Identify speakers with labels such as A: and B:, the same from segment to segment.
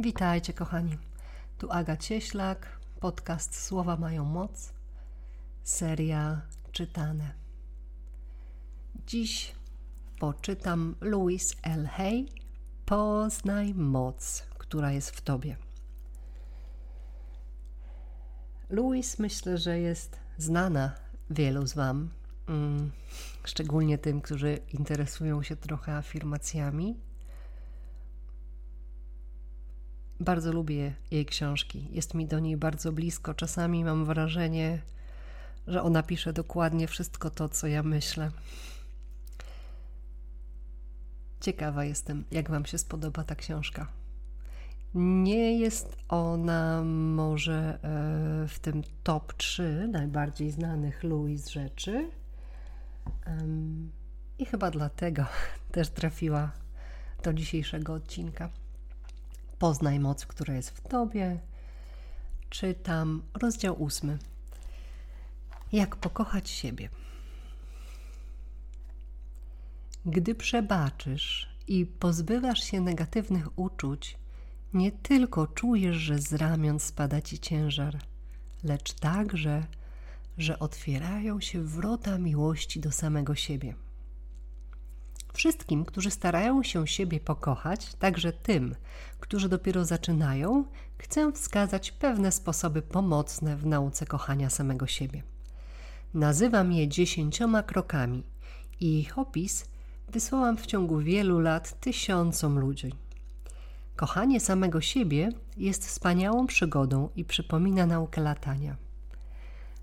A: Witajcie, kochani. Tu Aga Cieślak, podcast Słowa mają moc, seria czytane. Dziś poczytam Louis L. Hay Poznaj moc, która jest w tobie. Louis myślę, że jest znana wielu z Wam, mm, szczególnie tym, którzy interesują się trochę afirmacjami Bardzo lubię jej książki. Jest mi do niej bardzo blisko. Czasami mam wrażenie, że ona pisze dokładnie wszystko to, co ja myślę. Ciekawa jestem, jak Wam się spodoba ta książka. Nie jest ona może e, w tym top 3 najbardziej znanych Louis rzeczy. I chyba dlatego też trafiła do dzisiejszego odcinka. Poznaj moc, która jest w Tobie. Czytam rozdział ósmy. Jak pokochać siebie. Gdy przebaczysz i pozbywasz się negatywnych uczuć, nie tylko czujesz, że z ramion spada ci ciężar, lecz także, że otwierają się wrota miłości do samego siebie. Wszystkim, którzy starają się siebie pokochać, także tym, którzy dopiero zaczynają, chcę wskazać pewne sposoby pomocne w nauce kochania samego siebie. Nazywam je dziesięcioma krokami i ich opis wysłałam w ciągu wielu lat tysiącom ludzi. Kochanie samego siebie jest wspaniałą przygodą i przypomina naukę latania.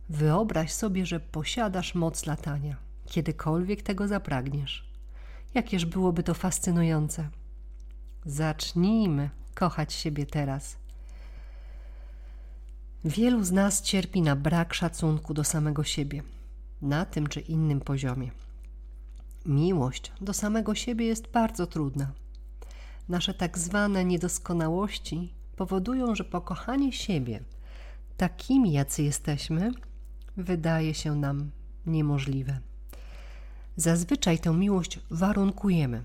A: Wyobraź sobie, że posiadasz moc latania, kiedykolwiek tego zapragniesz. Jakież byłoby to fascynujące. Zacznijmy kochać siebie teraz. Wielu z nas cierpi na brak szacunku do samego siebie, na tym czy innym poziomie. Miłość do samego siebie jest bardzo trudna. Nasze tak zwane niedoskonałości powodują, że pokochanie siebie, takimi jacy jesteśmy, wydaje się nam niemożliwe. Zazwyczaj tę miłość warunkujemy,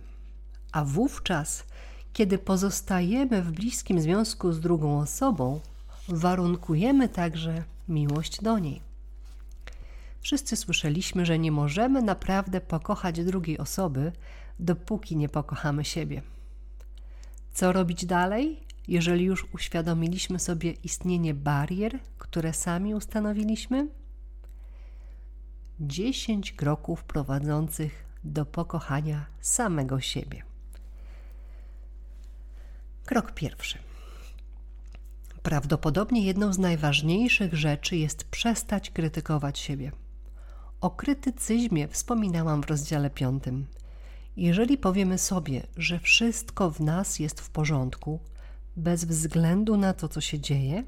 A: a wówczas, kiedy pozostajemy w bliskim związku z drugą osobą, warunkujemy także miłość do niej. Wszyscy słyszeliśmy, że nie możemy naprawdę pokochać drugiej osoby, dopóki nie pokochamy siebie. Co robić dalej, jeżeli już uświadomiliśmy sobie istnienie barier, które sami ustanowiliśmy? Dziesięć kroków prowadzących do pokochania samego siebie. Krok pierwszy. Prawdopodobnie jedną z najważniejszych rzeczy jest przestać krytykować siebie. O krytycyzmie wspominałam w rozdziale piątym. Jeżeli powiemy sobie, że wszystko w nas jest w porządku, bez względu na to, co się dzieje,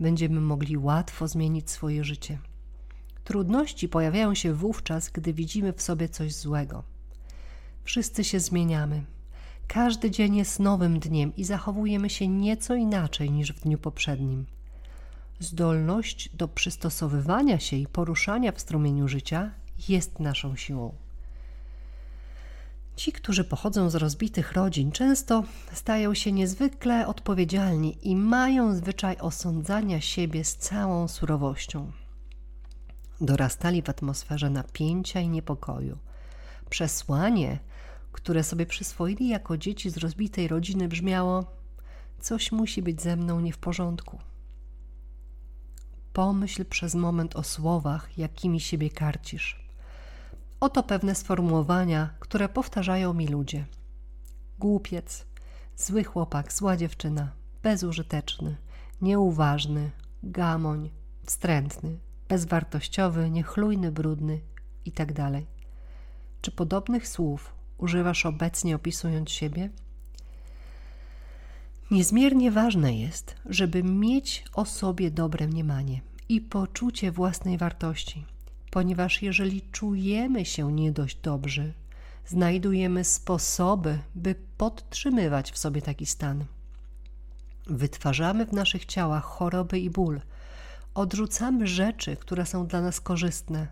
A: będziemy mogli łatwo zmienić swoje życie. Trudności pojawiają się wówczas, gdy widzimy w sobie coś złego. Wszyscy się zmieniamy. Każdy dzień jest nowym dniem i zachowujemy się nieco inaczej niż w dniu poprzednim. Zdolność do przystosowywania się i poruszania w strumieniu życia jest naszą siłą. Ci, którzy pochodzą z rozbitych rodzin, często stają się niezwykle odpowiedzialni i mają zwyczaj osądzania siebie z całą surowością dorastali w atmosferze napięcia i niepokoju. Przesłanie, które sobie przyswoili jako dzieci z rozbitej rodziny, brzmiało: Coś musi być ze mną nie w porządku. Pomyśl przez moment o słowach, jakimi siebie karcisz. Oto pewne sformułowania, które powtarzają mi ludzie: głupiec, zły chłopak, zła dziewczyna, bezużyteczny, nieuważny, gamoń, wstrętny, bezwartościowy, niechlujny, brudny itd. Tak Czy podobnych słów używasz obecnie opisując siebie? Niezmiernie ważne jest, żeby mieć o sobie dobre mniemanie i poczucie własnej wartości, ponieważ jeżeli czujemy się nie dość dobrze, znajdujemy sposoby, by podtrzymywać w sobie taki stan. Wytwarzamy w naszych ciałach choroby i ból, Odrzucamy rzeczy, które są dla nas korzystne.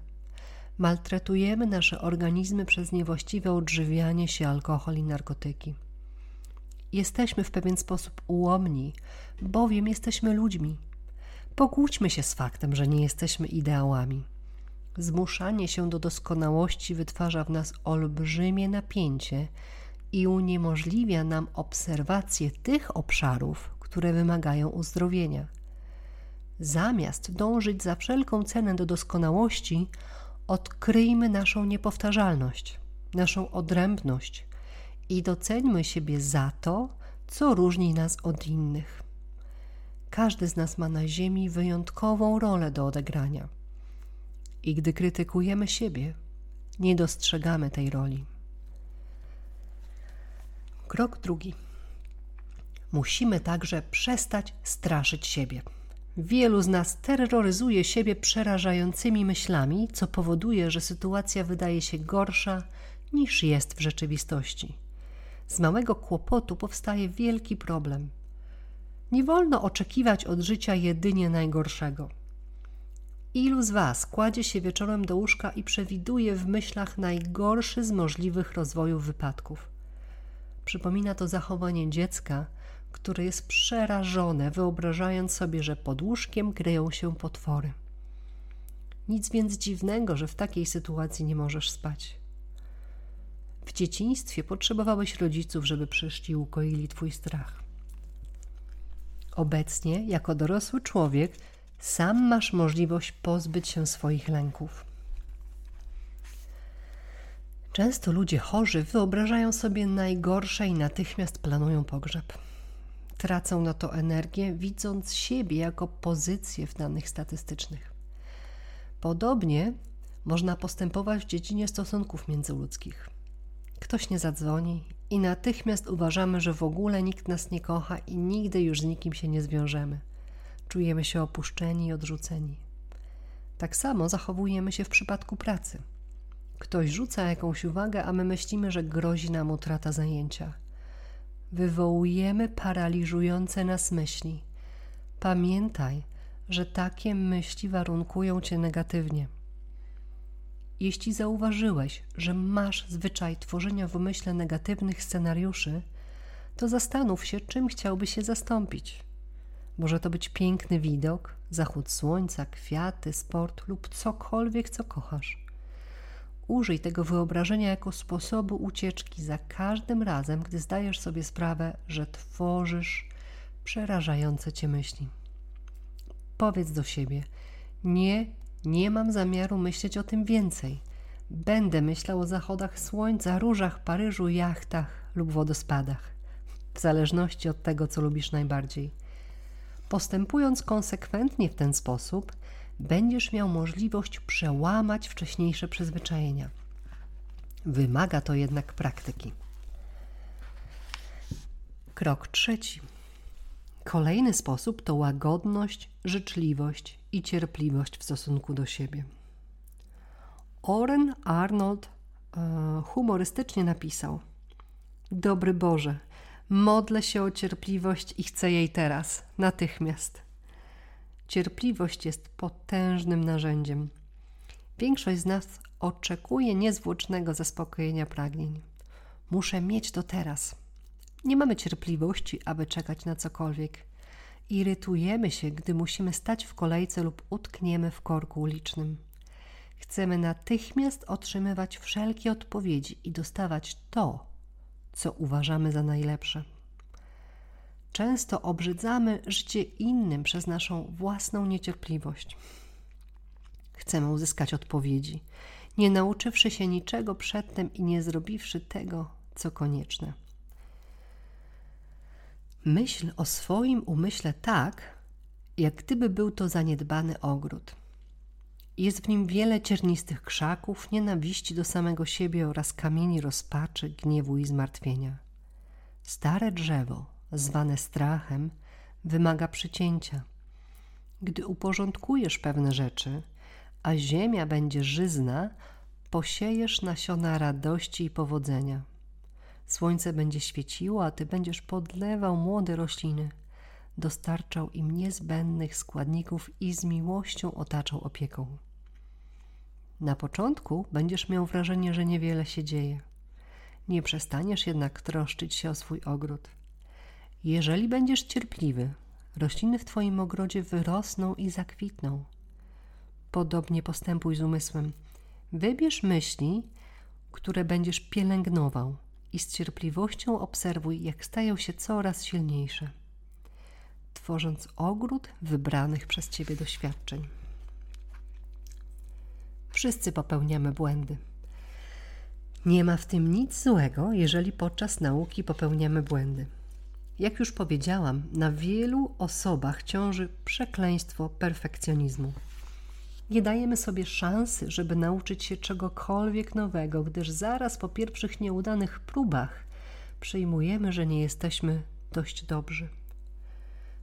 A: Maltretujemy nasze organizmy przez niewłaściwe odżywianie się, alkohol i narkotyki. Jesteśmy w pewien sposób ułomni, bowiem jesteśmy ludźmi. Pogódźmy się z faktem, że nie jesteśmy ideałami. Zmuszanie się do doskonałości wytwarza w nas olbrzymie napięcie i uniemożliwia nam obserwację tych obszarów, które wymagają uzdrowienia. Zamiast dążyć za wszelką cenę do doskonałości, odkryjmy naszą niepowtarzalność, naszą odrębność i doceńmy siebie za to, co różni nas od innych. Każdy z nas ma na Ziemi wyjątkową rolę do odegrania. I gdy krytykujemy siebie, nie dostrzegamy tej roli. Krok drugi. Musimy także przestać straszyć siebie. Wielu z nas terroryzuje siebie przerażającymi myślami, co powoduje, że sytuacja wydaje się gorsza niż jest w rzeczywistości. Z małego kłopotu powstaje wielki problem. Nie wolno oczekiwać od życia jedynie najgorszego. Ilu z Was kładzie się wieczorem do łóżka i przewiduje w myślach najgorszy z możliwych rozwojów wypadków? Przypomina to zachowanie dziecka, które jest przerażone, wyobrażając sobie, że pod łóżkiem kryją się potwory. Nic więc dziwnego, że w takiej sytuacji nie możesz spać. W dzieciństwie potrzebowałeś rodziców, żeby przyszli i ukoili twój strach. Obecnie, jako dorosły człowiek, sam masz możliwość pozbyć się swoich lęków. Często ludzie chorzy wyobrażają sobie najgorsze i natychmiast planują pogrzeb. Tracą na to energię, widząc siebie jako pozycję w danych statystycznych. Podobnie można postępować w dziedzinie stosunków międzyludzkich. Ktoś nie zadzwoni i natychmiast uważamy, że w ogóle nikt nas nie kocha i nigdy już z nikim się nie zwiążemy. Czujemy się opuszczeni i odrzuceni. Tak samo zachowujemy się w przypadku pracy. Ktoś rzuca jakąś uwagę, a my myślimy, że grozi nam utrata zajęcia. Wywołujemy paraliżujące nas myśli. Pamiętaj, że takie myśli warunkują cię negatywnie. Jeśli zauważyłeś, że masz zwyczaj tworzenia w umyśle negatywnych scenariuszy, to zastanów się, czym chciałby się zastąpić. Może to być piękny widok, zachód słońca, kwiaty, sport lub cokolwiek, co kochasz. Użyj tego wyobrażenia jako sposobu ucieczki za każdym razem, gdy zdajesz sobie sprawę, że tworzysz przerażające cię myśli. Powiedz do siebie: Nie, nie mam zamiaru myśleć o tym więcej. Będę myślał o zachodach słońca, różach Paryżu, jachtach lub wodospadach, w zależności od tego, co lubisz najbardziej. Postępując konsekwentnie w ten sposób, będziesz miał możliwość przełamać wcześniejsze przyzwyczajenia. Wymaga to jednak praktyki. Krok trzeci. Kolejny sposób to łagodność, życzliwość i cierpliwość w stosunku do siebie. Oren Arnold e, humorystycznie napisał: Dobry Boże, modlę się o cierpliwość i chcę jej teraz, natychmiast. Cierpliwość jest potężnym narzędziem. Większość z nas oczekuje niezwłocznego zaspokojenia pragnień. Muszę mieć to teraz. Nie mamy cierpliwości, aby czekać na cokolwiek. Irytujemy się, gdy musimy stać w kolejce lub utkniemy w korku ulicznym. Chcemy natychmiast otrzymywać wszelkie odpowiedzi i dostawać to, co uważamy za najlepsze. Często obrzydzamy życie innym przez naszą własną niecierpliwość. Chcemy uzyskać odpowiedzi, nie nauczywszy się niczego przedtem i nie zrobiwszy tego, co konieczne. Myśl o swoim umyśle tak, jak gdyby był to zaniedbany ogród. Jest w nim wiele ciernistych krzaków, nienawiści do samego siebie oraz kamieni rozpaczy, gniewu i zmartwienia. Stare drzewo, zwane strachem, wymaga przycięcia. Gdy uporządkujesz pewne rzeczy, a ziemia będzie żyzna, posiejesz nasiona radości i powodzenia. Słońce będzie świeciło, a ty będziesz podlewał młode rośliny, dostarczał im niezbędnych składników i z miłością otaczał opieką. Na początku będziesz miał wrażenie, że niewiele się dzieje. Nie przestaniesz jednak troszczyć się o swój ogród. Jeżeli będziesz cierpliwy, rośliny w Twoim ogrodzie wyrosną i zakwitną. Podobnie postępuj z umysłem. Wybierz myśli, które będziesz pielęgnował i z cierpliwością obserwuj, jak stają się coraz silniejsze, tworząc ogród wybranych przez Ciebie doświadczeń. Wszyscy popełniamy błędy. Nie ma w tym nic złego, jeżeli podczas nauki popełniamy błędy. Jak już powiedziałam, na wielu osobach ciąży przekleństwo perfekcjonizmu. Nie dajemy sobie szansy, żeby nauczyć się czegokolwiek nowego, gdyż zaraz po pierwszych nieudanych próbach przyjmujemy, że nie jesteśmy dość dobrzy.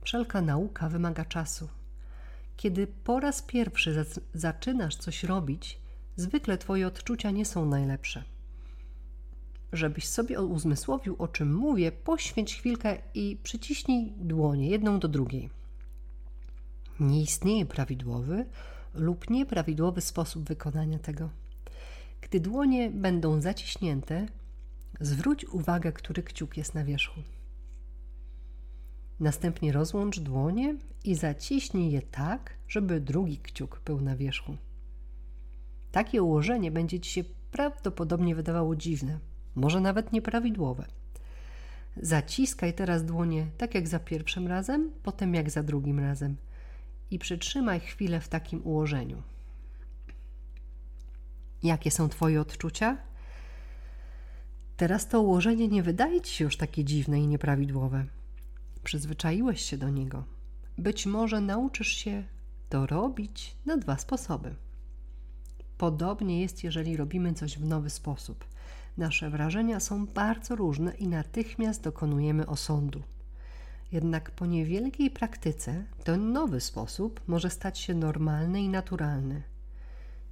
A: Wszelka nauka wymaga czasu. Kiedy po raz pierwszy zaczynasz coś robić, zwykle Twoje odczucia nie są najlepsze. Żebyś sobie uzmysłowił, o czym mówię, poświęć chwilkę i przyciśnij dłonie jedną do drugiej. Nie istnieje prawidłowy lub nieprawidłowy sposób wykonania tego. Gdy dłonie będą zaciśnięte, zwróć uwagę, który kciuk jest na wierzchu. Następnie rozłącz dłonie i zaciśnij je tak, żeby drugi kciuk był na wierzchu. Takie ułożenie będzie Ci się prawdopodobnie wydawało dziwne, może nawet nieprawidłowe. Zaciskaj teraz dłonie tak jak za pierwszym razem, potem jak za drugim razem i przytrzymaj chwilę w takim ułożeniu. Jakie są Twoje odczucia? Teraz to ułożenie nie wydaje Ci się już takie dziwne i nieprawidłowe. Przyzwyczaiłeś się do niego. Być może nauczysz się to robić na dwa sposoby. Podobnie jest, jeżeli robimy coś w nowy sposób. Nasze wrażenia są bardzo różne i natychmiast dokonujemy osądu. Jednak po niewielkiej praktyce ten nowy sposób może stać się normalny i naturalny.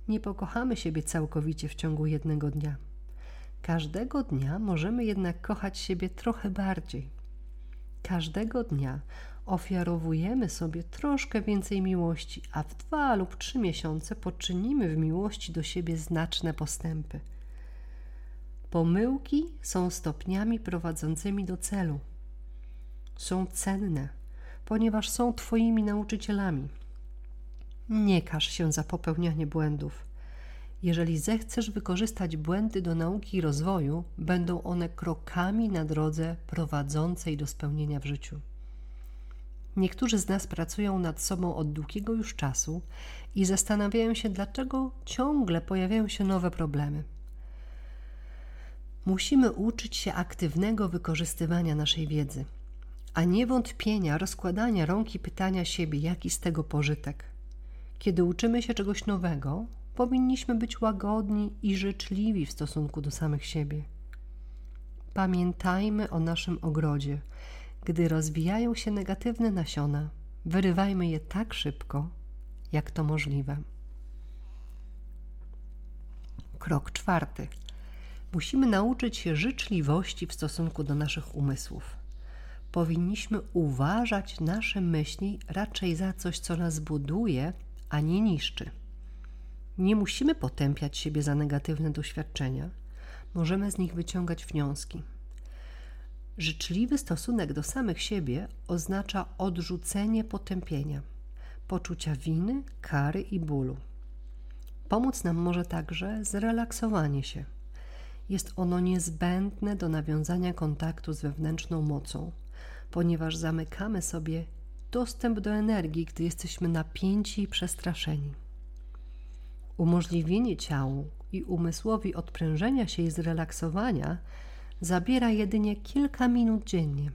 A: Nie pokochamy siebie całkowicie w ciągu jednego dnia. Każdego dnia możemy jednak kochać siebie trochę bardziej. Każdego dnia ofiarowujemy sobie troszkę więcej miłości, a w dwa lub trzy miesiące poczynimy w miłości do siebie znaczne postępy. Pomyłki są stopniami prowadzącymi do celu są cenne, ponieważ są Twoimi nauczycielami. Nie każ się za popełnianie błędów. Jeżeli zechcesz wykorzystać błędy do nauki i rozwoju, będą one krokami na drodze prowadzącej do spełnienia w życiu. Niektórzy z nas pracują nad sobą od długiego już czasu i zastanawiają się, dlaczego ciągle pojawiają się nowe problemy. Musimy uczyć się aktywnego wykorzystywania naszej wiedzy a nie wątpienia, rozkładania rąk i pytania siebie, jaki z tego pożytek. Kiedy uczymy się czegoś nowego, powinniśmy być łagodni i życzliwi w stosunku do samych siebie. Pamiętajmy o naszym ogrodzie. Gdy rozwijają się negatywne nasiona, wyrywajmy je tak szybko, jak to możliwe. Krok czwarty. Musimy nauczyć się życzliwości w stosunku do naszych umysłów powinniśmy uważać nasze myśli raczej za coś, co nas buduje, a nie niszczy. Nie musimy potępiać siebie za negatywne doświadczenia, możemy z nich wyciągać wnioski. Życzliwy stosunek do samych siebie oznacza odrzucenie potępienia, poczucia winy, kary i bólu. Pomóc nam może także zrelaksowanie się. Jest ono niezbędne do nawiązania kontaktu z wewnętrzną mocą, ponieważ zamykamy sobie dostęp do energii, gdy jesteśmy napięci i przestraszeni. Umożliwienie ciału i umysłowi odprężenia się i zrelaksowania zabiera jedynie kilka minut dziennie.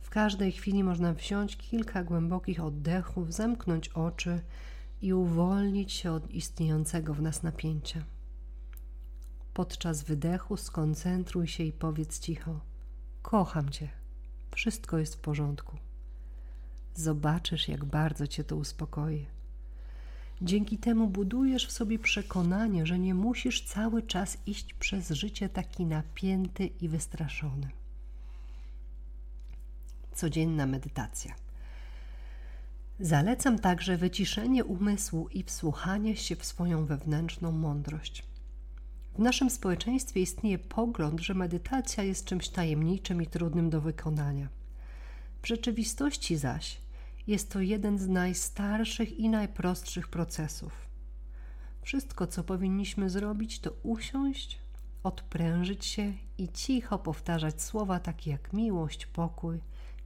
A: W każdej chwili można wziąć kilka głębokich oddechów, zamknąć oczy i uwolnić się od istniejącego w nas napięcia. Podczas wydechu skoncentruj się i powiedz cicho: Kocham Cię. Wszystko jest w porządku. Zobaczysz, jak bardzo cię to uspokoi. Dzięki temu budujesz w sobie przekonanie, że nie musisz cały czas iść przez życie taki napięty i wystraszony. Codzienna medytacja. Zalecam także wyciszenie umysłu i wsłuchanie się w swoją wewnętrzną mądrość. W naszym społeczeństwie istnieje pogląd, że medytacja jest czymś tajemniczym i trudnym do wykonania. W rzeczywistości zaś jest to jeden z najstarszych i najprostszych procesów. Wszystko, co powinniśmy zrobić, to usiąść, odprężyć się i cicho powtarzać słowa takie jak miłość, pokój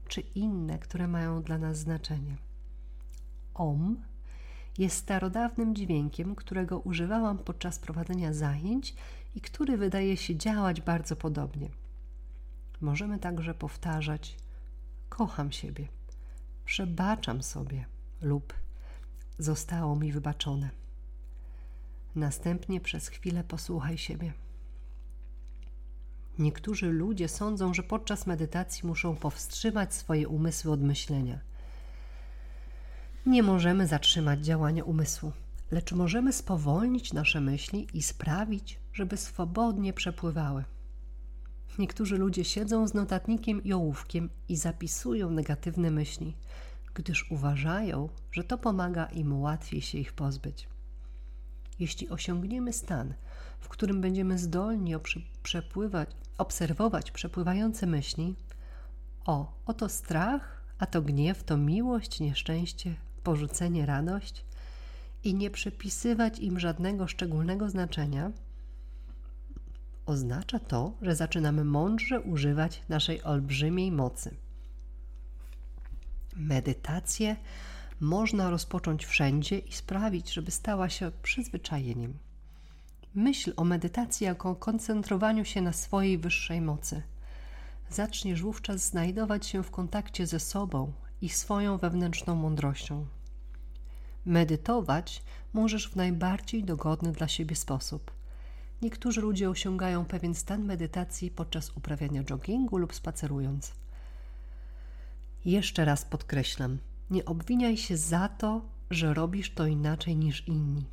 A: czy inne, które mają dla nas znaczenie. Om jest starodawnym dźwiękiem, którego używałam podczas prowadzenia zajęć i który wydaje się działać bardzo podobnie. Możemy także powtarzać: Kocham siebie, przebaczam sobie lub zostało mi wybaczone. Następnie przez chwilę posłuchaj siebie. Niektórzy ludzie sądzą, że podczas medytacji muszą powstrzymać swoje umysły od myślenia. Nie możemy zatrzymać działania umysłu, lecz możemy spowolnić nasze myśli i sprawić, żeby swobodnie przepływały. Niektórzy ludzie siedzą z notatnikiem i ołówkiem i zapisują negatywne myśli, gdyż uważają, że to pomaga im łatwiej się ich pozbyć. Jeśli osiągniemy stan, w którym będziemy zdolni przepływać, obserwować przepływające myśli, o, oto strach, a to gniew, to miłość, nieszczęście, porzucenie, radość i nie przypisywać im żadnego szczególnego znaczenia, oznacza to, że zaczynamy mądrze używać naszej olbrzymiej mocy. Medytację można rozpocząć wszędzie i sprawić, żeby stała się przyzwyczajeniem. Myśl o medytacji jako koncentrowaniu się na swojej wyższej mocy. Zaczniesz wówczas znajdować się w kontakcie ze sobą i swoją wewnętrzną mądrością. Medytować możesz w najbardziej dogodny dla siebie sposób. Niektórzy ludzie osiągają pewien stan medytacji podczas uprawiania joggingu lub spacerując. Jeszcze raz podkreślam, nie obwiniaj się za to, że robisz to inaczej niż inni.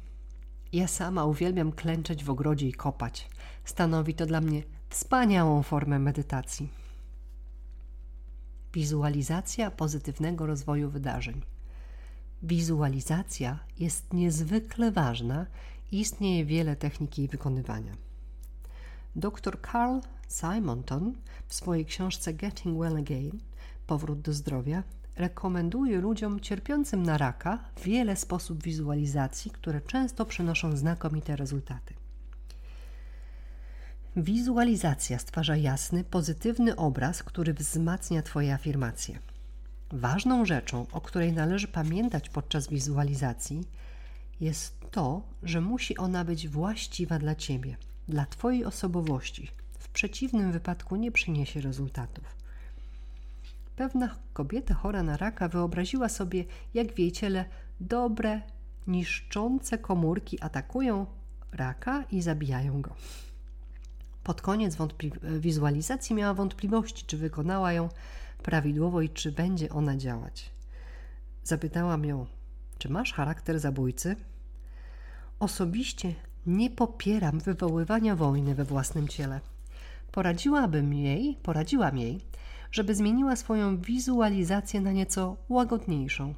A: Ja sama uwielbiam klęczeć w ogrodzie i kopać. Stanowi to dla mnie wspaniałą formę medytacji. Wizualizacja pozytywnego rozwoju wydarzeń. Wizualizacja jest niezwykle ważna i istnieje wiele technik jej wykonywania. Dr Carl Simonton w swojej książce Getting Well Again Powrót do zdrowia rekomenduje ludziom cierpiącym na raka wiele sposobów wizualizacji, które często przynoszą znakomite rezultaty. Wizualizacja stwarza jasny, pozytywny obraz, który wzmacnia Twoje afirmacje. Ważną rzeczą, o której należy pamiętać podczas wizualizacji, jest to, że musi ona być właściwa dla Ciebie, dla Twojej osobowości. W przeciwnym wypadku nie przyniesie rezultatów. Pewna kobieta chora na raka wyobraziła sobie, jak w jej ciele dobre, niszczące komórki atakują raka i zabijają go. Pod koniec wizualizacji miała wątpliwości, czy wykonała ją prawidłowo i czy będzie ona działać. Zapytałam ją, czy masz charakter zabójcy? Osobiście nie popieram wywoływania wojny we własnym ciele. Poradziłabym jej, poradziłam jej, żeby zmieniła swoją wizualizację na nieco łagodniejszą.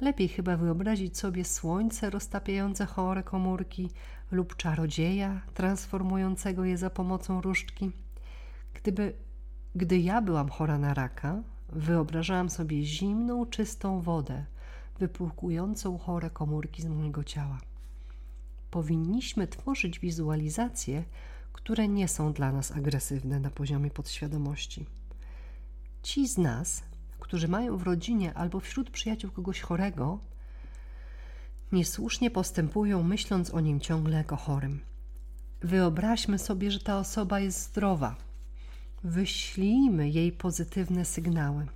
A: Lepiej chyba wyobrazić sobie słońce roztapiające chore komórki lub czarodzieja transformującego je za pomocą różdżki. Gdyby, gdy ja byłam chora na raka, wyobrażałam sobie zimną, czystą wodę, wypłukującą chore komórki z mojego ciała. Powinniśmy tworzyć wizualizacje, które nie są dla nas agresywne na poziomie podświadomości. Ci z nas, którzy mają w rodzinie albo wśród przyjaciół kogoś chorego, niesłusznie postępują, myśląc o nim ciągle jako chorym. Wyobraźmy sobie, że ta osoba jest zdrowa. Wyślijmy jej pozytywne sygnały.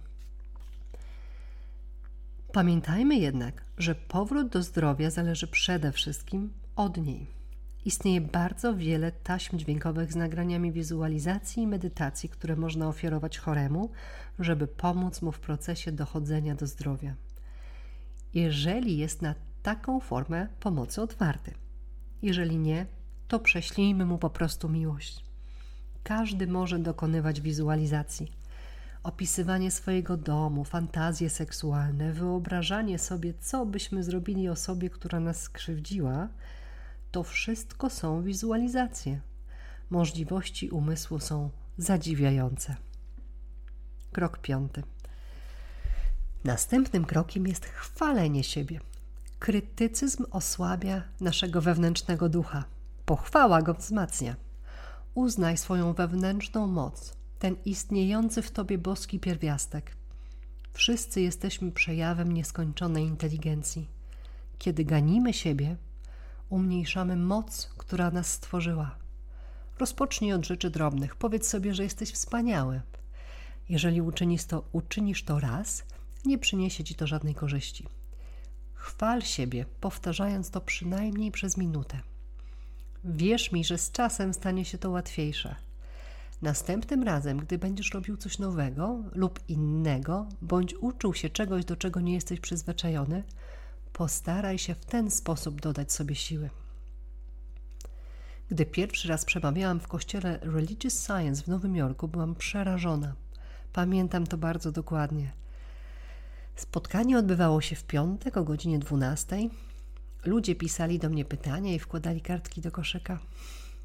A: Pamiętajmy jednak, że powrót do zdrowia zależy przede wszystkim od niej. Istnieje bardzo wiele taśm dźwiękowych z nagraniami wizualizacji i medytacji, które można ofiarować choremu, żeby pomóc mu w procesie dochodzenia do zdrowia. Jeżeli jest na taką formę pomocy otwarty. Jeżeli nie, to prześlijmy mu po prostu miłość. Każdy może dokonywać wizualizacji. Opisywanie swojego domu, fantazje seksualne, wyobrażanie sobie, co byśmy zrobili osobie, która nas skrzywdziła – to wszystko są wizualizacje. Możliwości umysłu są zadziwiające. Krok piąty. Następnym krokiem jest chwalenie siebie. Krytycyzm osłabia naszego wewnętrznego ducha, pochwała go wzmacnia. Uznaj swoją wewnętrzną moc, ten istniejący w tobie boski pierwiastek. Wszyscy jesteśmy przejawem nieskończonej inteligencji. Kiedy ganimy siebie, umniejszamy moc, która nas stworzyła. Rozpocznij od rzeczy drobnych. Powiedz sobie, że jesteś wspaniały. Jeżeli uczynisz to, uczynisz to raz, nie przyniesie ci to żadnej korzyści. Chwal siebie, powtarzając to przynajmniej przez minutę. Wierz mi, że z czasem stanie się to łatwiejsze. Następnym razem, gdy będziesz robił coś nowego lub innego, bądź uczył się czegoś, do czego nie jesteś przyzwyczajony, postaraj się w ten sposób dodać sobie siły. Gdy pierwszy raz przemawiałam w kościele Religious Science w Nowym Jorku, byłam przerażona. Pamiętam to bardzo dokładnie. Spotkanie odbywało się w piątek o godzinie 12. Ludzie pisali do mnie pytania i wkładali kartki do koszyka.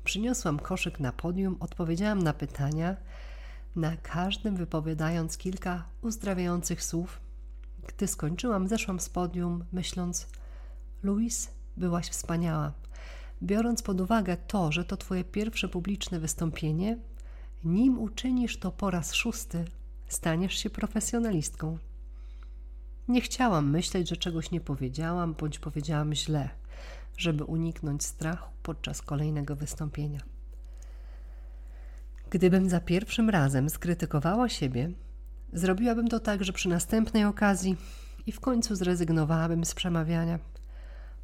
A: Przyniosłam koszyk na podium, odpowiedziałam na pytania, na każdym wypowiadając kilka uzdrawiających słów. Gdy skończyłam, zeszłam z podium, myśląc: Louis, byłaś wspaniała. Biorąc pod uwagę to, że to Twoje pierwsze publiczne wystąpienie, nim uczynisz to po raz szósty, staniesz się profesjonalistką. Nie chciałam myśleć, że czegoś nie powiedziałam bądź powiedziałam źle, żeby uniknąć strachu podczas kolejnego wystąpienia. Gdybym za pierwszym razem skrytykowała siebie, zrobiłabym to tak, że przy następnej okazji i w końcu zrezygnowałabym z przemawiania.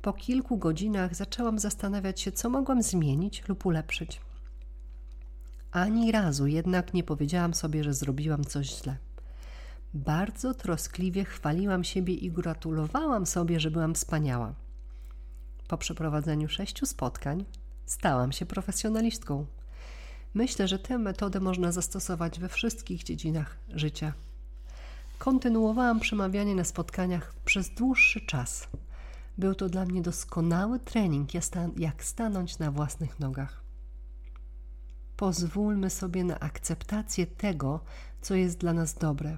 A: Po kilku godzinach zaczęłam zastanawiać się, co mogłam zmienić lub ulepszyć. Ani razu jednak nie powiedziałam sobie, że zrobiłam coś źle. Bardzo troskliwie chwaliłam siebie i gratulowałam sobie, że byłam wspaniała. Po przeprowadzeniu sześciu spotkań stałam się profesjonalistką. Myślę, że tę metodę można zastosować we wszystkich dziedzinach życia. Kontynuowałam przemawianie na spotkaniach przez dłuższy czas. Był to dla mnie doskonały trening, jak stanąć na własnych nogach. Pozwólmy sobie na akceptację tego, co jest dla nas dobre,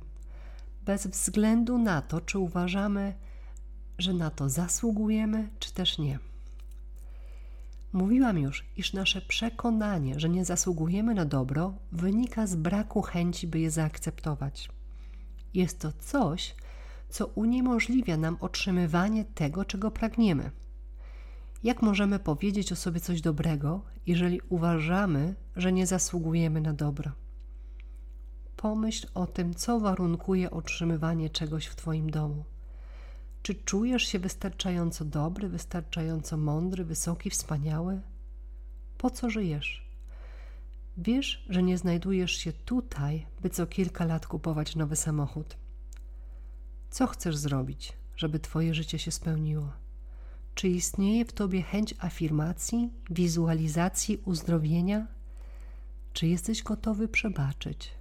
A: bez względu na to, czy uważamy, że na to zasługujemy, czy też nie. Mówiłam już, iż nasze przekonanie, że nie zasługujemy na dobro, wynika z braku chęci, by je zaakceptować. Jest to coś, co uniemożliwia nam otrzymywanie tego, czego pragniemy. Jak możemy powiedzieć o sobie coś dobrego, jeżeli uważamy, że nie zasługujemy na dobro? Pomyśl o tym, co warunkuje otrzymywanie czegoś w Twoim domu. Czy czujesz się wystarczająco dobry, wystarczająco mądry, wysoki, wspaniały? Po co żyjesz? Wiesz, że nie znajdujesz się tutaj, by co kilka lat kupować nowy samochód. Co chcesz zrobić, żeby Twoje życie się spełniło? Czy istnieje w Tobie chęć afirmacji, wizualizacji uzdrowienia? Czy jesteś gotowy przebaczyć?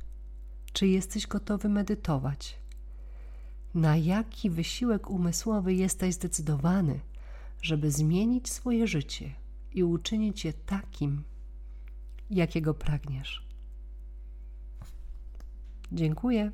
A: Czy jesteś gotowy medytować? Na jaki wysiłek umysłowy jesteś zdecydowany, żeby zmienić swoje życie i uczynić je takim, jakiego pragniesz? Dziękuję.